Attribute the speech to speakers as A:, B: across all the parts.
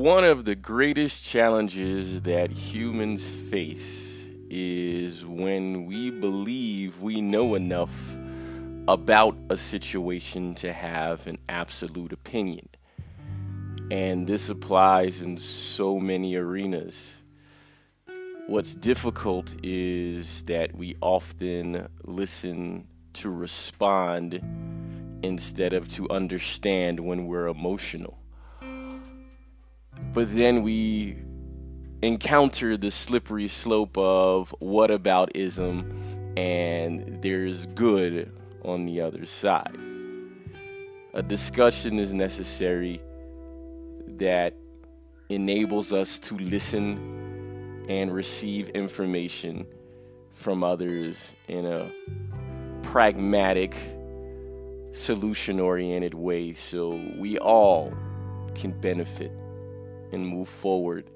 A: One of the greatest challenges that humans face is when we believe we know enough about a situation to have an absolute opinion. And this applies in so many arenas. What's difficult is that we often listen to respond instead of to understand when we're emotional. But then we encounter the slippery slope of whataboutism and there's good on the other side. A discussion is necessary that enables us to listen and receive information from others in a pragmatic, solution oriented way so we all can benefit and move forward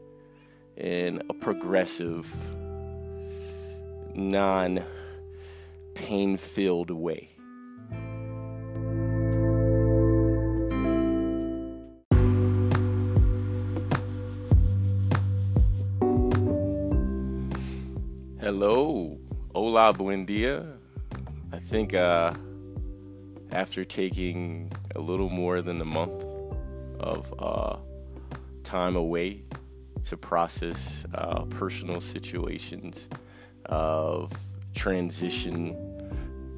A: in a progressive, non pain filled way. Hello, hola, buen dia. I think uh, after taking a little more than a month of uh, time away to process uh, personal situations of transition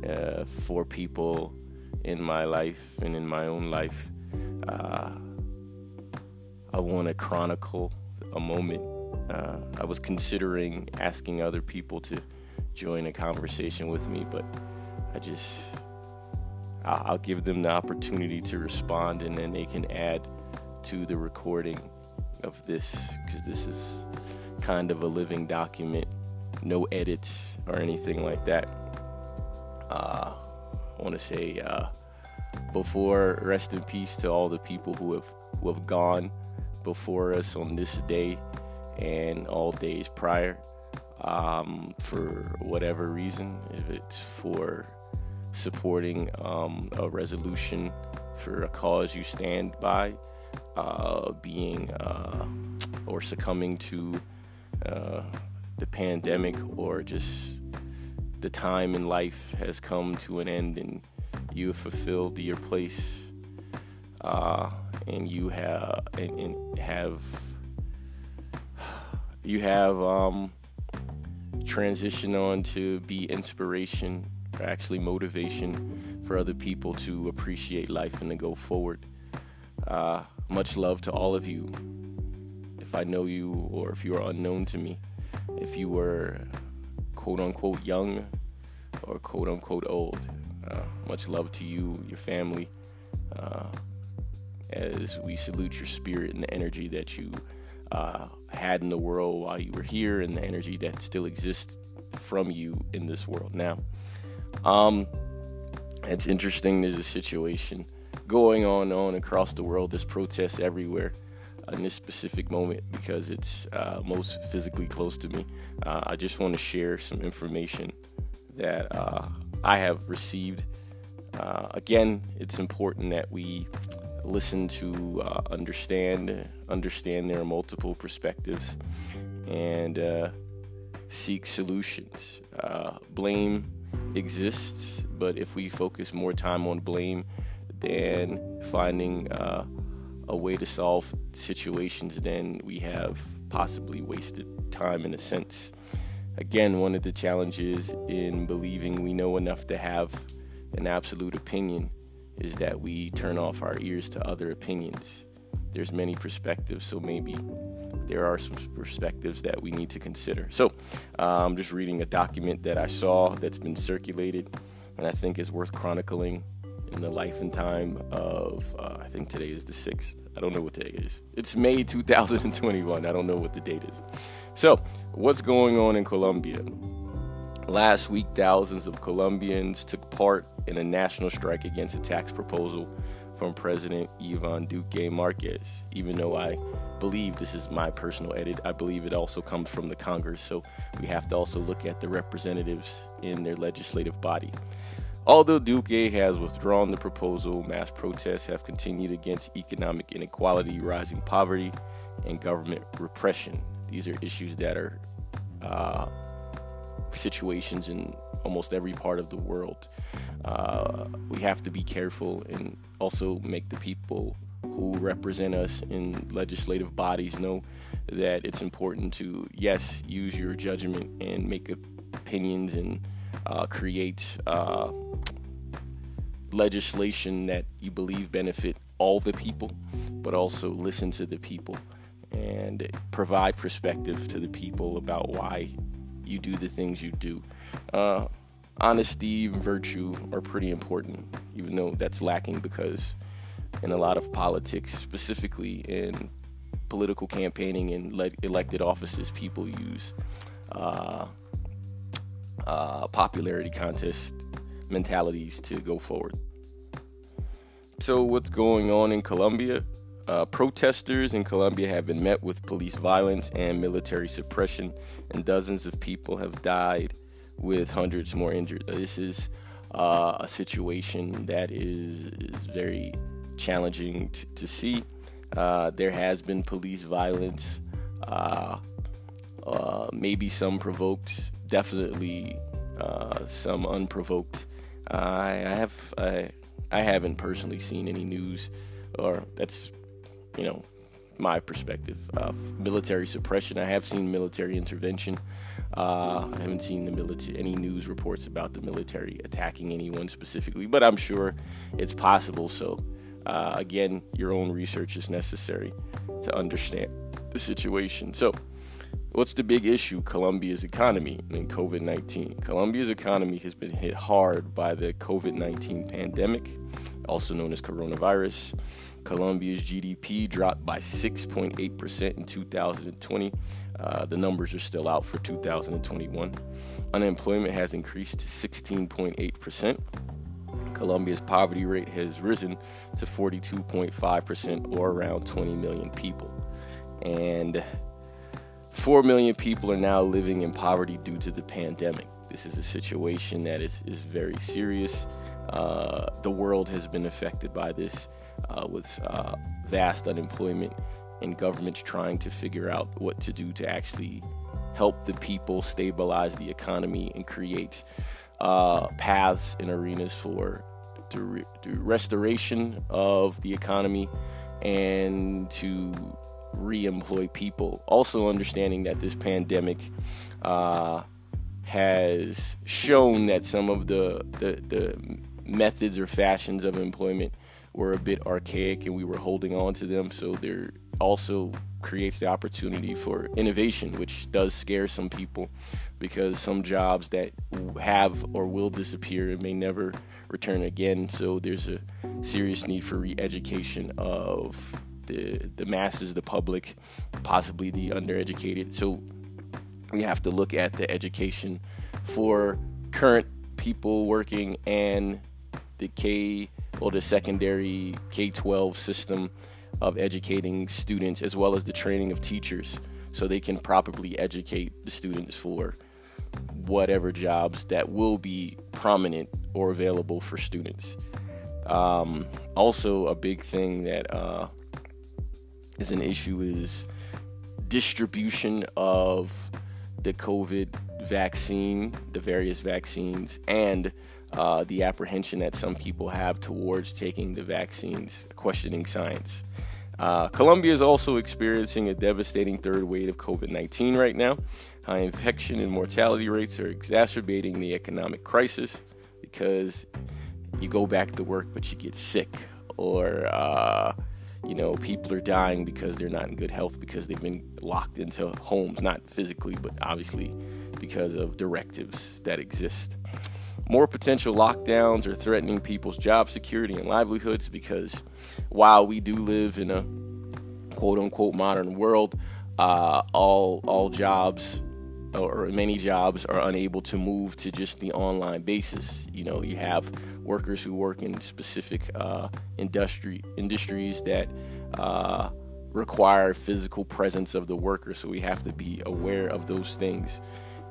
A: uh, for people in my life and in my own life. Uh, I want to chronicle a moment uh, I was considering asking other people to join a conversation with me, but I just I'll, I'll give them the opportunity to respond, and then they can add to the recording of this because this is kind of a living document, no edits or anything like that. Uh, I want to say uh, before rest in peace to all the people who have who have gone before us on this day and all days prior um, for whatever reason, if it's for supporting um, a resolution for a cause you stand by, uh, being uh, or succumbing to uh, the pandemic, or just the time in life has come to an end and you have fulfilled your place uh, and you have and, and have you have um, transition on to be inspiration or actually motivation for other people to appreciate life and to go forward. Uh, much love to all of you. If I know you or if you are unknown to me, if you were quote unquote young or quote unquote old, uh, much love to you, your family, uh, as we salute your spirit and the energy that you uh, had in the world while you were here and the energy that still exists from you in this world now. Um, it's interesting. There's a situation going on and on across the world. There's protests everywhere in this specific moment because it's uh, most physically close to me. Uh, I just want to share some information that uh, I have received. Uh, again, it's important that we listen to uh, understand understand their multiple perspectives and uh, seek solutions. Uh, blame exists, but if we focus more time on blame than finding uh, a way to solve situations, then we have possibly wasted time in a sense. Again, one of the challenges in believing we know enough to have an absolute opinion is that we turn off our ears to other opinions. There's many perspectives, so maybe there are some perspectives that we need to consider. So, uh, I'm just reading a document that I saw that's been circulated, and I think is worth chronicling in the life and time of, uh, I think today is the 6th. I don't know what today is. It's May 2021. I don't know what the date is. So, what's going on in Colombia? Last week, thousands of Colombians took part in a national strike against a tax proposal from President Ivan Duque Marquez. Even though I believe this is my personal edit, I believe it also comes from the Congress, so we have to also look at the representatives in their legislative body. Although Duque has withdrawn the proposal, mass protests have continued against economic inequality, rising poverty, and government repression. These are issues that are uh, situations in almost every part of the world. Uh, we have to be careful and also make the people who represent us in legislative bodies know that it's important to, yes, use your judgment and make opinions and uh, create uh, legislation that you believe benefit all the people, but also listen to the people and provide perspective to the people about why you do the things you do. Uh, honesty and virtue are pretty important, even though that's lacking because in a lot of politics, specifically in political campaigning and le- elected offices, people use uh, uh, popularity contest mentalities to go forward. So, what's going on in Colombia? Uh, protesters in Colombia have been met with police violence and military suppression, and dozens of people have died, with hundreds more injured. This is uh, a situation that is, is very challenging t- to see. Uh, there has been police violence, uh, uh, maybe some provoked, definitely uh, some unprovoked. I, I have I, I haven't personally seen any news, or that's you know my perspective. of military suppression. I have seen military intervention. Uh, I haven't seen the military any news reports about the military attacking anyone specifically, but I'm sure it's possible. So uh, again, your own research is necessary to understand the situation. So, what's the big issue? Colombia's economy and COVID 19. Colombia's economy has been hit hard by the COVID 19 pandemic, also known as coronavirus. Colombia's GDP dropped by 6.8% in 2020. Uh, the numbers are still out for 2021. Unemployment has increased to 16.8%. Colombia's poverty rate has risen to 42.5%, or around 20 million people. And 4 million people are now living in poverty due to the pandemic. This is a situation that is, is very serious. Uh, the world has been affected by this uh, with uh, vast unemployment and governments trying to figure out what to do to actually help the people stabilize the economy and create uh, paths and arenas for the, re- the restoration of the economy and to re-employ people. Also understanding that this pandemic uh, has shown that some of the, the, the methods or fashions of employment were a bit archaic and we were holding on to them. So there also creates the opportunity for innovation, which does scare some people because some jobs that have or will disappear and may never return again. So there's a serious need for re-education of the the masses, the public, possibly the undereducated. So we have to look at the education for current people working and the K or the secondary K 12 system of educating students as well as the training of teachers so they can properly educate the students for whatever jobs that will be prominent or available for students. Um, also, a big thing that uh, is an issue is distribution of the COVID vaccine, the various vaccines, and uh, the apprehension that some people have towards taking the vaccines, questioning science. Uh, Colombia is also experiencing a devastating third wave of COVID 19 right now. High infection and mortality rates are exacerbating the economic crisis because you go back to work but you get sick, or uh, you know, people are dying because they're not in good health because they've been locked into homes, not physically, but obviously because of directives that exist. More potential lockdowns are threatening people's job security and livelihoods because while we do live in a quote unquote modern world, uh, all all jobs or many jobs are unable to move to just the online basis. You know, you have workers who work in specific uh, industry industries that uh, require physical presence of the worker. So we have to be aware of those things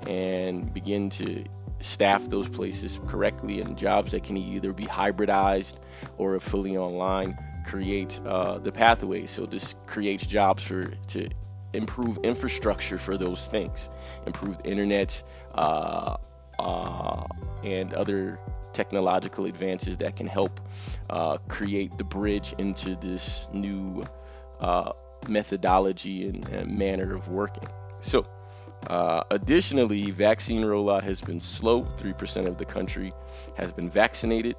A: and begin to staff those places correctly and jobs that can either be hybridized or fully online create uh, the pathways. So this creates jobs for to improve infrastructure for those things, improved internet, uh, uh, and other technological advances that can help uh, create the bridge into this new uh, methodology and, and, manner of working. So, uh, additionally, vaccine rollout has been slow. 3% of the country has been vaccinated,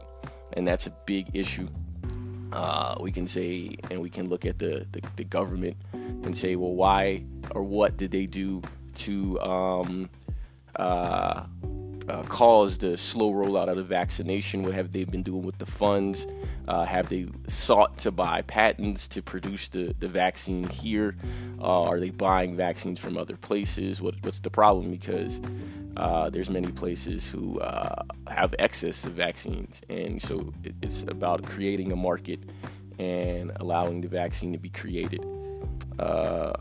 A: and that's a big issue. Uh, we can say, and we can look at the, the, the, government and say, well, why or what did they do to um, uh, caused the slow rollout of the vaccination? What have they been doing with the funds? Uh, have they sought to buy patents to produce the, the vaccine here? Uh, are they buying vaccines from other places? What, what's the problem? Because uh, there's many places who uh, have excess of vaccines, and so it, it's about creating a market and allowing the vaccine to be created. Uh,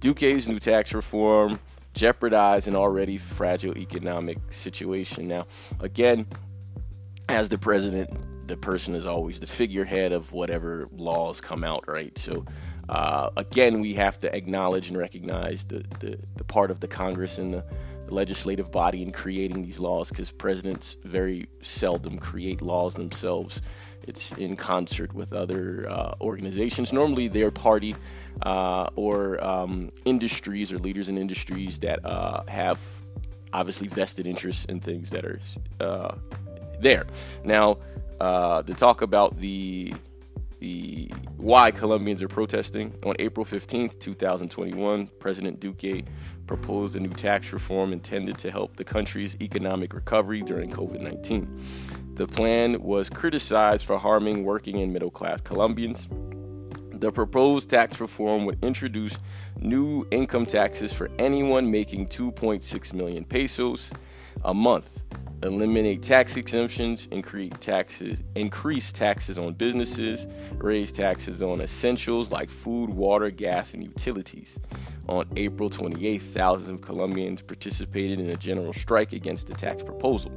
A: Duque's new tax reform jeopardize an already fragile economic situation. Now, again, as the president, the person is always the figurehead of whatever laws come out, right? So, uh, again, we have to acknowledge and recognize the, the, the part of the Congress and the, the legislative body in creating these laws because presidents very seldom create laws themselves. It's in concert with other uh, organizations, normally their party uh, or um, industries or leaders in industries that uh, have obviously vested interests in things that are uh, there. Now, uh, to talk about the the why Colombians are protesting. On April 15th, 2021, President Duque proposed a new tax reform intended to help the country's economic recovery during COVID 19. The plan was criticized for harming working and middle class Colombians. The proposed tax reform would introduce new income taxes for anyone making 2.6 million pesos a month, eliminate tax exemptions, increase taxes, increase taxes on businesses, raise taxes on essentials like food, water, gas, and utilities. On April 28th, thousands of Colombians participated in a general strike against the tax proposal.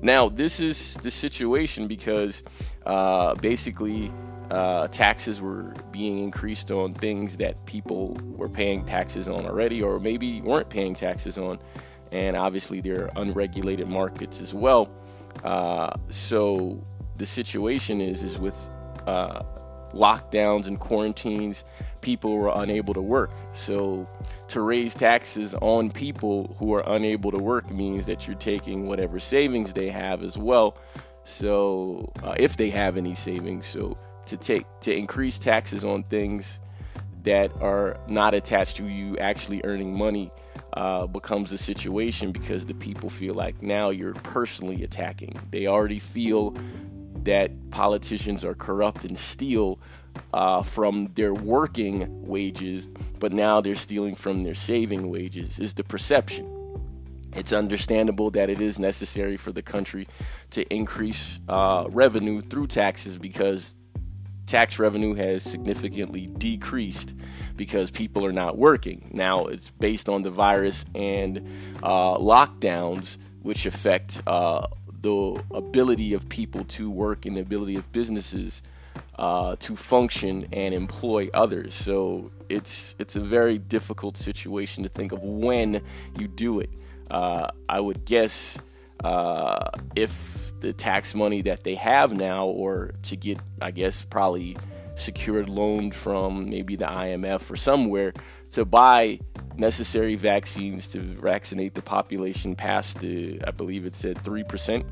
A: Now, this is the situation because uh, basically uh, taxes were being increased on things that people were paying taxes on already, or maybe weren't paying taxes on. And obviously, there are unregulated markets as well. Uh, so the situation is is with uh, lockdowns and quarantines, people were unable to work. So to raise taxes on people who are unable to work means that you're taking whatever savings they have as well. So uh, if they have any savings, so to take to increase taxes on things that are not attached to you actually earning money uh, becomes a situation because the people feel like now you're personally attacking. They already feel that politicians are corrupt and steal uh, from their working wages, but now they're stealing from their saving wages, is the perception. It's understandable that it is necessary for the country to increase uh, revenue through taxes because tax revenue has significantly decreased because people are not working. Now, it's based on the virus and uh, lockdowns, which affect uh, the ability of people to work and the ability of businesses uh, to function and employ others. So it's it's a very difficult situation to think of when you do it. Uh, I would guess uh, if the tax money that they have now, or to get, I guess, probably secured loan from maybe the IMF or somewhere to buy necessary vaccines to vaccinate the population past the, I believe it said 3%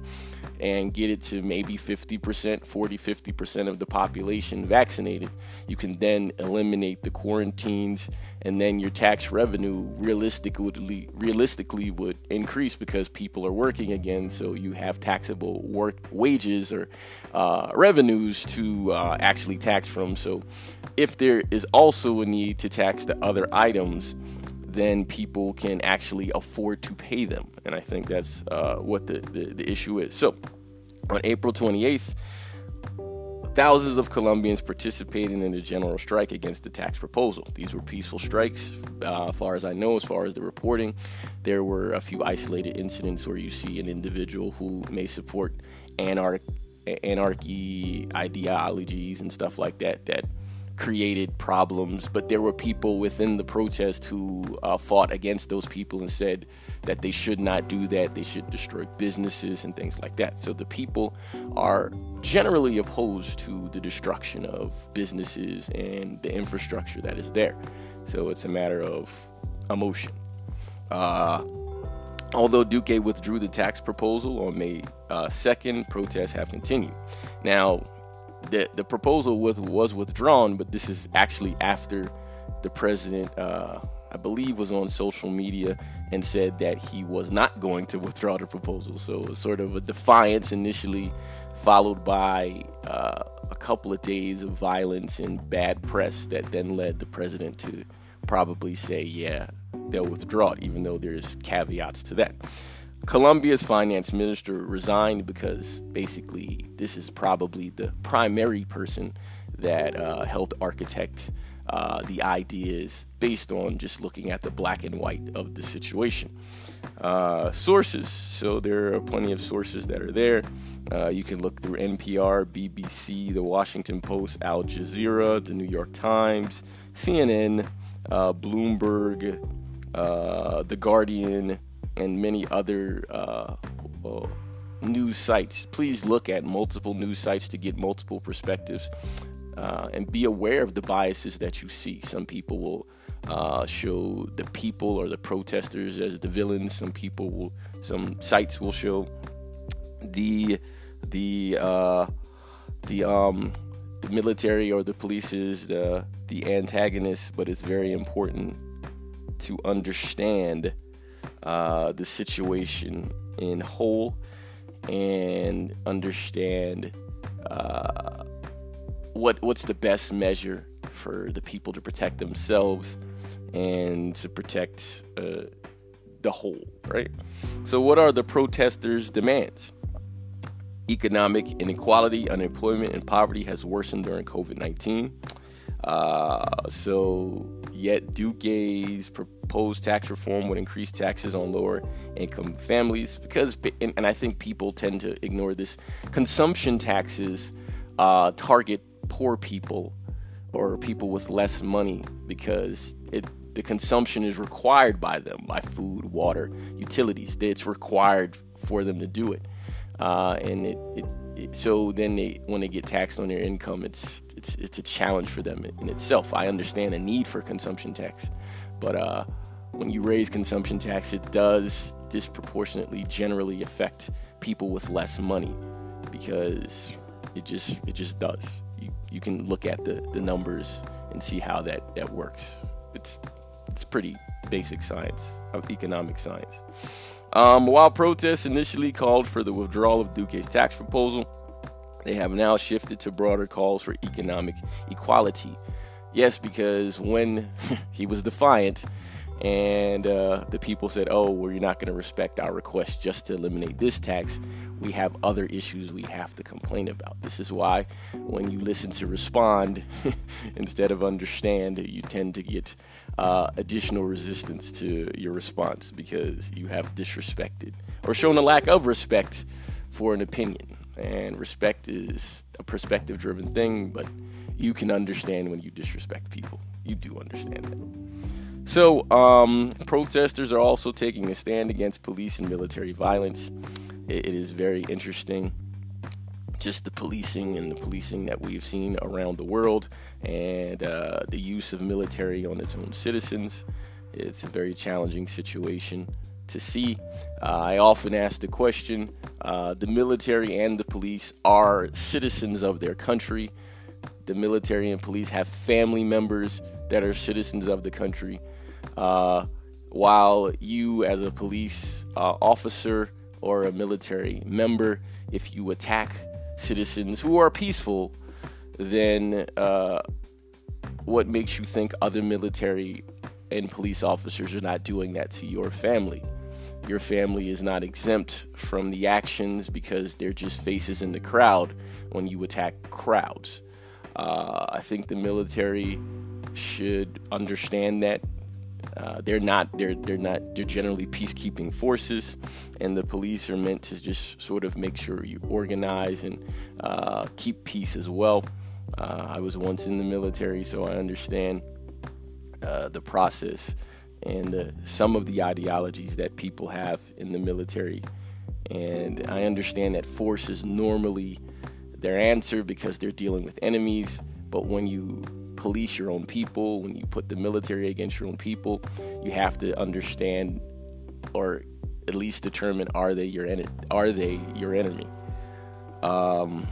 A: and get it to maybe 50%, 40, 50% of the population vaccinated, you can then eliminate the quarantines and then your tax revenue realistically realistically would increase because people are working again so you have taxable work wages or uh, revenues to uh, actually tax from. So if there is also a need to tax the other items then people can actually afford to pay them. And I think that's uh, what the, the, the issue is. So on April 28th, thousands of Colombians participated in a general strike against the tax proposal. These were peaceful strikes, uh, as far as I know, as far as the reporting. There were a few isolated incidents where you see an individual who may support anarch- anarchy ideologies and stuff like that that created problems, but there were people within the protest who uh, fought against those people and said that they should not do that. They should destroy businesses and things like that. So the people are generally opposed to the destruction of businesses and the infrastructure that is there. So it's a matter of emotion. Uh, although Duque withdrew the tax proposal on May uh, 2nd, protests have continued. Now, the the proposal was was withdrawn, but this is actually after the president, uh, I believe, was on social media and said that he was not going to withdraw the proposal. So it was sort of a defiance initially, followed by uh, a couple of days of violence and bad press that then led the president to probably say, yeah, they'll withdraw it, even though there's caveats to that. Colombia's finance minister resigned because basically this is probably the primary person that uh, helped architect uh, the ideas based on just looking at the black and white of the situation. Uh, sources, so there are plenty of sources that are there. Uh, you can look through NPR, BBC, The Washington Post, Al Jazeera, The New York Times, CNN, uh, Bloomberg, uh, The Guardian, and many other uh, uh, news sites. Please look at multiple news sites to get multiple perspectives uh, and be aware of the biases that you see. Some people will uh, show the people or the protesters as the villains. Some people will, some sites will show the the uh, the um the military or the police is the the antagonist. But it's very important to understand uh, the situation in whole and understand uh, what what's the best measure for the people to protect themselves and to protect uh, the whole, right? So, what are the protesters' demands? Economic inequality, unemployment, and poverty has worsened during COVID 19. Uh, so, yet Duque's proposed tax reform would increase taxes on lower income families because, and, and I think people tend to ignore this, consumption taxes uh, target poor people or people with less money because it the consumption is required by them by food, water, utilities. It's required for them to do it, uh, and it, it, it, so then they when they get taxed on their income, it's it's it's a challenge for them in itself. I understand a need for consumption tax, but uh, when you raise consumption tax, it does disproportionately generally affect people with less money because it just it just does. You you can look at the the numbers and see how that that works. It's it's pretty basic science of economic science. Um, while protests initially called for the withdrawal of Duque's tax proposal, they have now shifted to broader calls for economic equality. Yes, because when he was defiant and uh, the people said, oh, well, you're not going to respect our request just to eliminate this tax, we have other issues we have to complain about. This is why when you listen to respond instead of understand, you tend to get uh, additional resistance to your response because you have disrespected or shown a lack of respect for an opinion. And respect is a perspective driven thing, but you can understand when you disrespect people. You do understand that. So, um, protesters are also taking a stand against police and military violence. it, it is very interesting just the policing and the policing that we've seen around the world and uh, the use of military on its own citizens. It's a very challenging situation to see. Uh, I often ask the question uh, the military and the police are citizens of their country. The military and police have family members that are citizens of the country. Uh, while you, as a police uh, officer or a military member, if you attack citizens who are peaceful, then uh, what makes you think other military and police officers are not doing that to your family? Your family is not exempt from the actions because they're just faces in the crowd when you attack crowds. Uh, I think the military should understand that Uh, they're not. They're they're not. They're generally peacekeeping forces, and the police are meant to just sort of make sure you organize and uh, keep peace as well. Uh, I was once in the military, so I understand uh, the process and the, some of the ideologies that people have in the military. And I understand that force is normally their answer because they're dealing with enemies. But when you police your own people, when you put the military against your own people, you have to understand or at least determine are they your enemy? Are they your enemy? Um,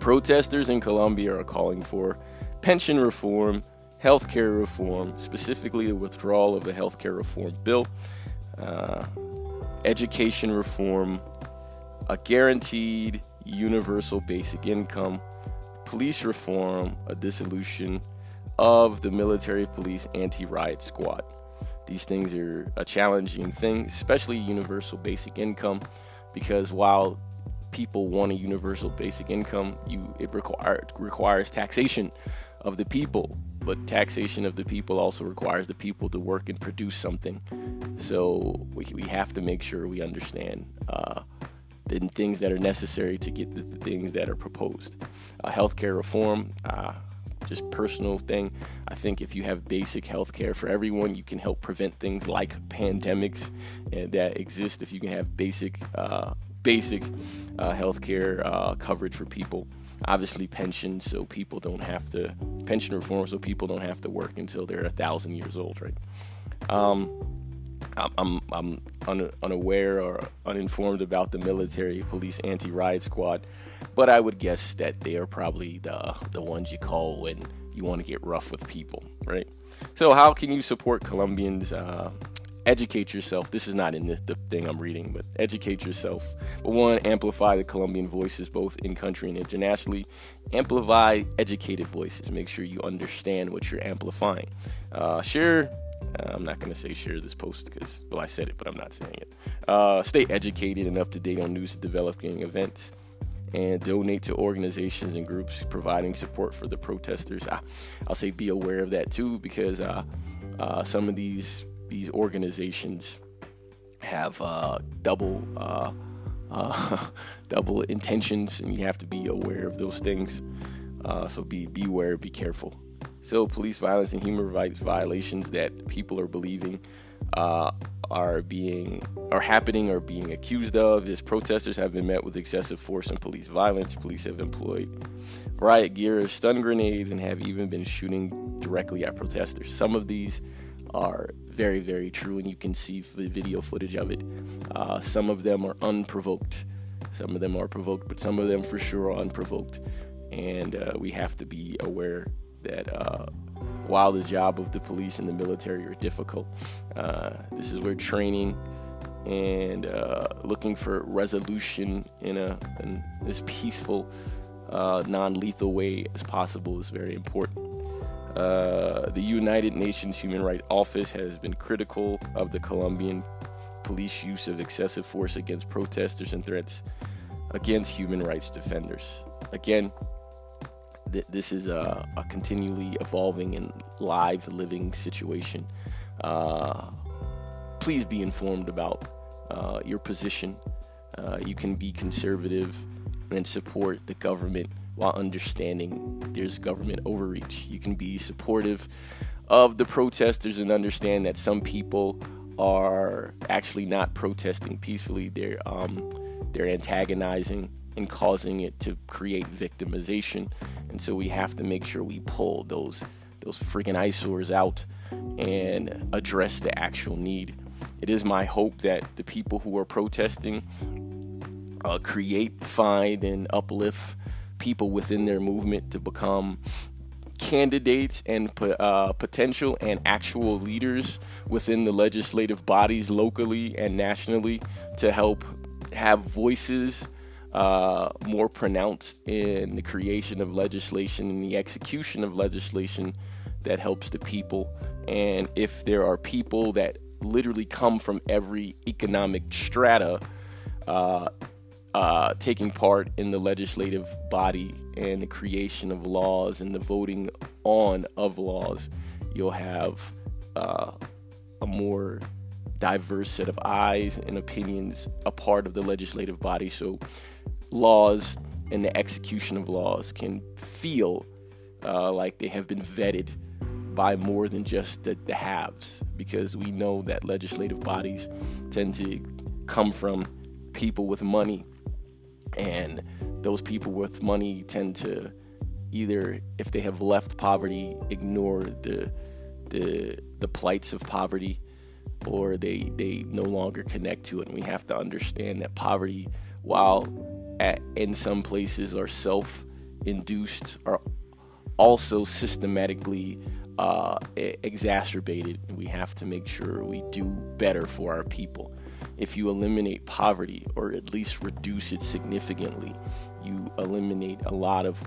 A: protesters in Colombia are calling for pension reform, healthcare reform, specifically the withdrawal of a healthcare reform bill, uh, education reform, a guaranteed universal basic income, police reform, a dissolution of the military police anti riot squad. These things are a challenging thing, especially universal basic income, because while people want a universal basic income, you it require, requires taxation of the people. But taxation of the people also requires the people to work and produce something. So we, we have to make sure we understand uh, the things that are necessary to get the, the things that are proposed. Uh, healthcare reform, uh, just personal thing. I think if you have basic health care for everyone, you can help prevent things like pandemics uh, that exist. If you can have basic, uh, basic uh, uh, coverage for people, obviously pensions, so people don't have to pension reform, so people don't have to work until they're a thousand years old, right? Um, I'm, I'm un, unaware or uninformed about the military police anti-riot squad, but I would guess that they are probably the the ones you call when you want to get rough with people, right? So how can you support Colombians? Uh, educate yourself. This is not in the, the, thing I'm reading, but educate yourself. But one, amplify the Colombian voices both in country and internationally. Amplify educated voices. Make sure you understand what you're amplifying. Uh, share uh, I'm not going to say share this post because, well, I said it, but I'm not saying it. Uh, stay educated and up to date on news developing events. And donate to organizations and groups providing support for the protesters. I, will say be aware of that too, because uh, uh some of these these organizations have uh, double uh, double intentions, and you have to be aware of those things. so be beware, be careful. So, police violence and human rights violations that people are believing uh, are being are happening or being accused of is protesters have been met with excessive force and police violence. Police have employed riot gear, stun grenades, and have even been shooting directly at protesters. Some of these are very, very true, and you can see the video footage of it. Uh, some of them are unprovoked. Some of them are provoked, but some of them for sure are unprovoked. And uh, we have to be aware that uh, while the job of the police and the military are difficult, uh, this is where training and uh, looking for resolution in a in as peaceful, uh, non-lethal way as possible is very important. Uh, the United Nations Human Rights Office has been critical of the Colombian police use of excessive force against protesters and threats against human rights defenders. Again, th- this is a, a, continually evolving and live living situation. Uh, please be informed about uh, your position. Uh, you can be conservative and support the government while understanding there's government overreach. You can be supportive of the protesters and understand that some people are actually not protesting peacefully. They're um, they're antagonizing and causing it to create victimization. And so we have to make sure we pull those those freaking eyesores out and address the actual need. It is my hope that the people who are protesting uh, create, find, and uplift people within their movement to become candidates and uh, potential and actual leaders within the legislative bodies locally and nationally to help have voices uh, more pronounced in the creation of legislation and the execution of legislation that helps the people. And if there are people that literally come from every economic strata uh, uh, taking part in the legislative body and the creation of laws and the voting on of laws, you'll have uh, a more diverse set of eyes and opinions a part of the legislative body. So laws and the execution of laws can feel uh, like they have been vetted by more than just the, the haves, because we know that legislative bodies tend to come from people with money, and those people with money tend to either, if they have left poverty, ignore the the the plights of poverty, or they they no longer connect to it. And we have to understand that poverty, while at, in some places are self-induced, are also systematically uh, exacerbated. We have to make sure we do better for our people. If you eliminate poverty or at least reduce it significantly, you eliminate a lot of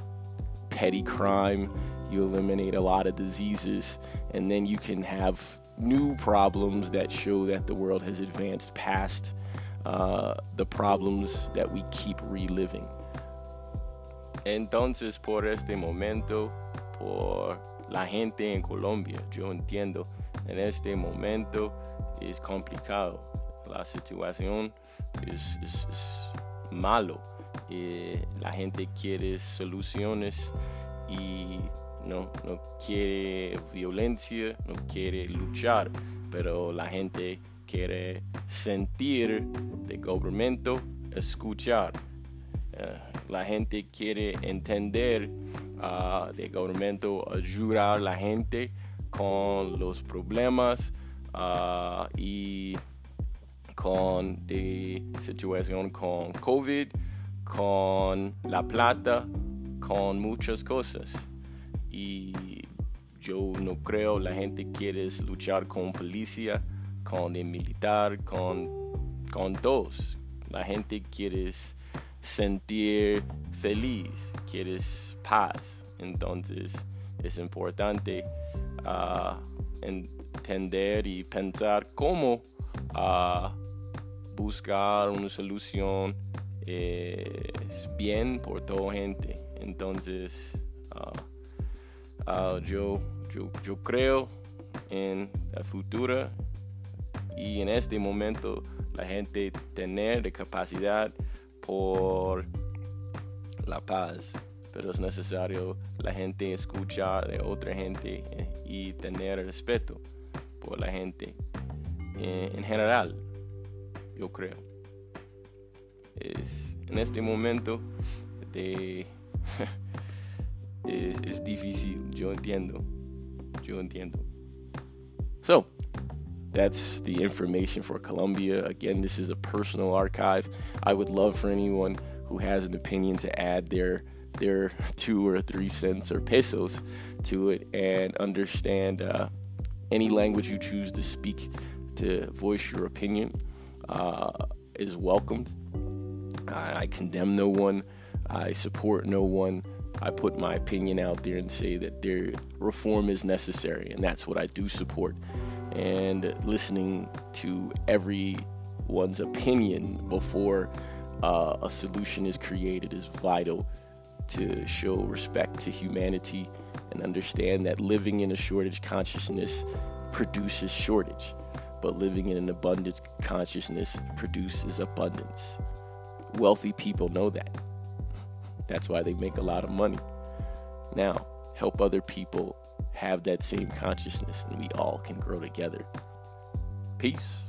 A: petty crime, you eliminate a lot of diseases, and then you can have new problems that show that the world has advanced past uh, the problems that we keep reliving. Entonces, por este momento, por la gente en Colombia, yo entiendo, en este momento es complicado. La situación es, malo. Eh, la gente quiere soluciones y no, no quiere violencia, no quiere luchar, pero la gente quiere sentir de gobierno, escuchar. Uh, la gente quiere entender uh, de gobierno, ayudar a la gente con los problemas uh, y con de situación con COVID, con la plata, con muchas cosas. Y yo no creo la gente quiere luchar con policía, con el militar, con, con todos. La gente quiere sentir feliz, quieres paz. Entonces es importante uh, entender y pensar cómo uh, buscar una solución bien por toda gente. Entonces uh, yo, yo, yo creo en la futura y en este momento la gente tener capacidad por la paz, pero es necesario la gente escuchar de otra gente y tener respeto por la gente eh, en general, yo creo. Es, en este momento es, es difícil, yo entiendo, yo entiendo. So, that's the information for Colombia. Again, this is a personal archive. I would love for anyone who has an opinion to add their their two or three cents or pesos to it and understand uh, any language you choose to speak to voice your opinion uh, is welcomed. I, I condemn no one. I support no one. I put my opinion out there and say that their reform is necessary, and that's what I do support and listening to everyone's opinion before uh, a solution is created is vital to show respect to humanity and understand that living in a shortage consciousness produces shortage, but living in an abundance consciousness produces abundance. Wealthy people know that. That's why they make a lot of money. Now, help other people have that same consciousness and we all can grow together. Peace.